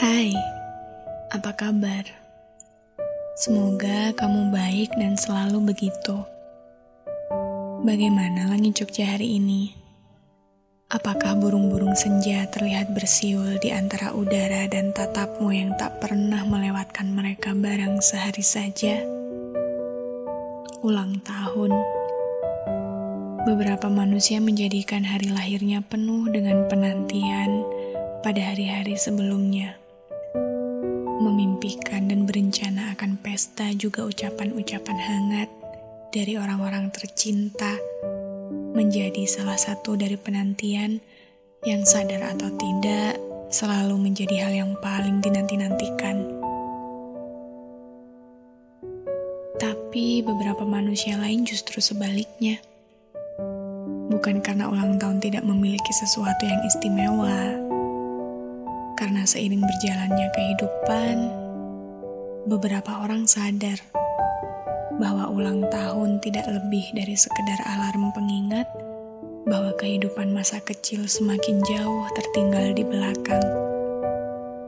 Hai, apa kabar? Semoga kamu baik dan selalu begitu. Bagaimana langit Jogja hari ini? Apakah burung-burung senja terlihat bersiul di antara udara dan tatapmu yang tak pernah melewatkan mereka barang sehari saja? Ulang tahun. Beberapa manusia menjadikan hari lahirnya penuh dengan penantian pada hari-hari sebelumnya memimpikan dan berencana akan pesta juga ucapan-ucapan hangat dari orang-orang tercinta menjadi salah satu dari penantian yang sadar atau tidak selalu menjadi hal yang paling dinanti-nantikan. Tapi beberapa manusia lain justru sebaliknya. Bukan karena ulang tahun tidak memiliki sesuatu yang istimewa, seiring berjalannya kehidupan, beberapa orang sadar bahwa ulang tahun tidak lebih dari sekedar alarm pengingat bahwa kehidupan masa kecil semakin jauh tertinggal di belakang.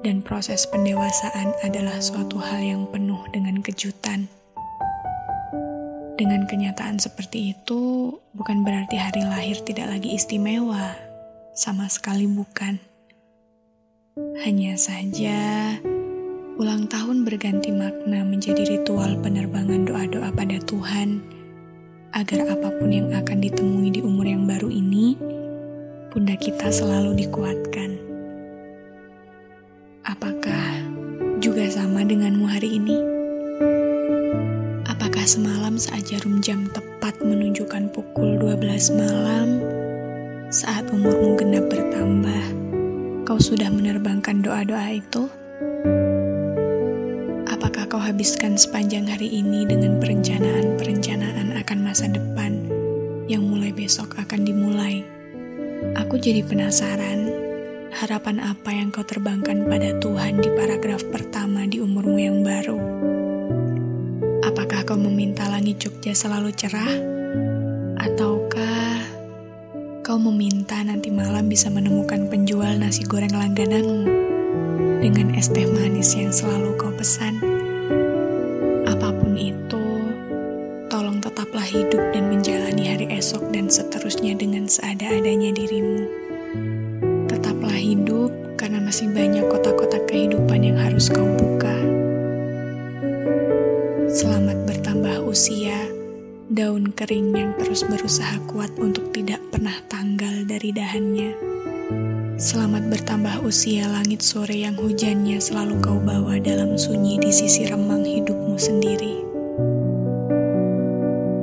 Dan proses pendewasaan adalah suatu hal yang penuh dengan kejutan. Dengan kenyataan seperti itu, bukan berarti hari lahir tidak lagi istimewa. Sama sekali bukan. Hanya saja, ulang tahun berganti makna menjadi ritual penerbangan doa-doa pada Tuhan, agar apa pun yang akan ditemui di umur yang baru ini, pundak kita selalu dikuatkan. Apakah juga sama denganmu hari ini? Apakah semalam saat jarum jam tepat menunjukkan pukul 12 malam, saat umurmu genap kau sudah menerbangkan doa-doa itu? Apakah kau habiskan sepanjang hari ini dengan perencanaan-perencanaan akan masa depan yang mulai besok akan dimulai? Aku jadi penasaran, harapan apa yang kau terbangkan pada Tuhan di paragraf pertama di umurmu yang baru? Apakah kau meminta langit Jogja selalu cerah? Ataukah kau meminta nanti malam bisa menemukan penjual nasi goreng langgananmu dengan es teh manis yang selalu kau pesan. Apa pun itu, tolong tetaplah hidup dan menjalani hari esok dan seterusnya dengan seada-adanya dirimu. Tetaplah hidup karena masih banyak kotak-kotak kehidupan yang harus kau buka. Selamat bertambah usia daun kering yang terus berusaha kuat untuk tidak pernah tanggal dari dahannya. Selamat bertambah usia langit sore yang hujannya selalu kau bawa dalam sunyi di sisi remang hidupmu sendiri.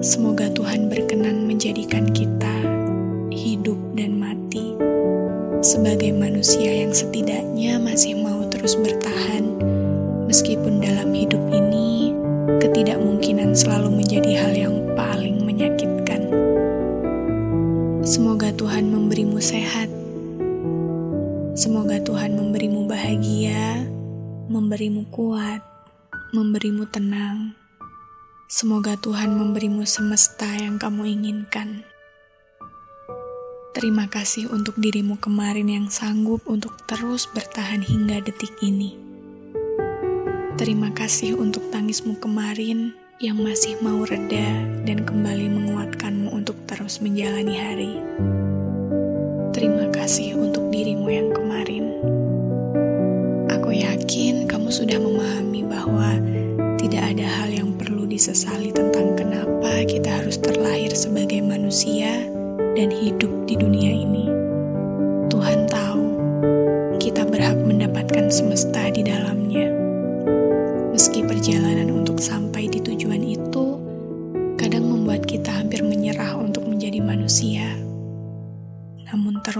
Semoga Tuhan berkenan menjadikan kita hidup dan mati sebagai manusia yang setidaknya masih mau terus bertahan meskipun dalam hidup ini ketidakmungkinan selalu menjadi hal yang paling menyakitkan. Semoga Tuhan memberimu sehat. Semoga Tuhan memberimu bahagia, memberimu kuat, memberimu tenang. Semoga Tuhan memberimu semesta yang kamu inginkan. Terima kasih untuk dirimu kemarin yang sanggup untuk terus bertahan hingga detik ini. Terima kasih untuk tangismu kemarin yang masih mau reda dan kembali menguatkanmu untuk terus menjalani hari. Terima kasih untuk dirimu yang kemarin. Aku yakin kamu sudah memahami bahwa tidak ada hal yang perlu disesali tentang kenapa kita harus terlahir sebagai manusia dan hidup di dunia ini. Tuhan tahu kita berhak mendapatkan semesta di dalamnya. Meski perjalanan untuk sampai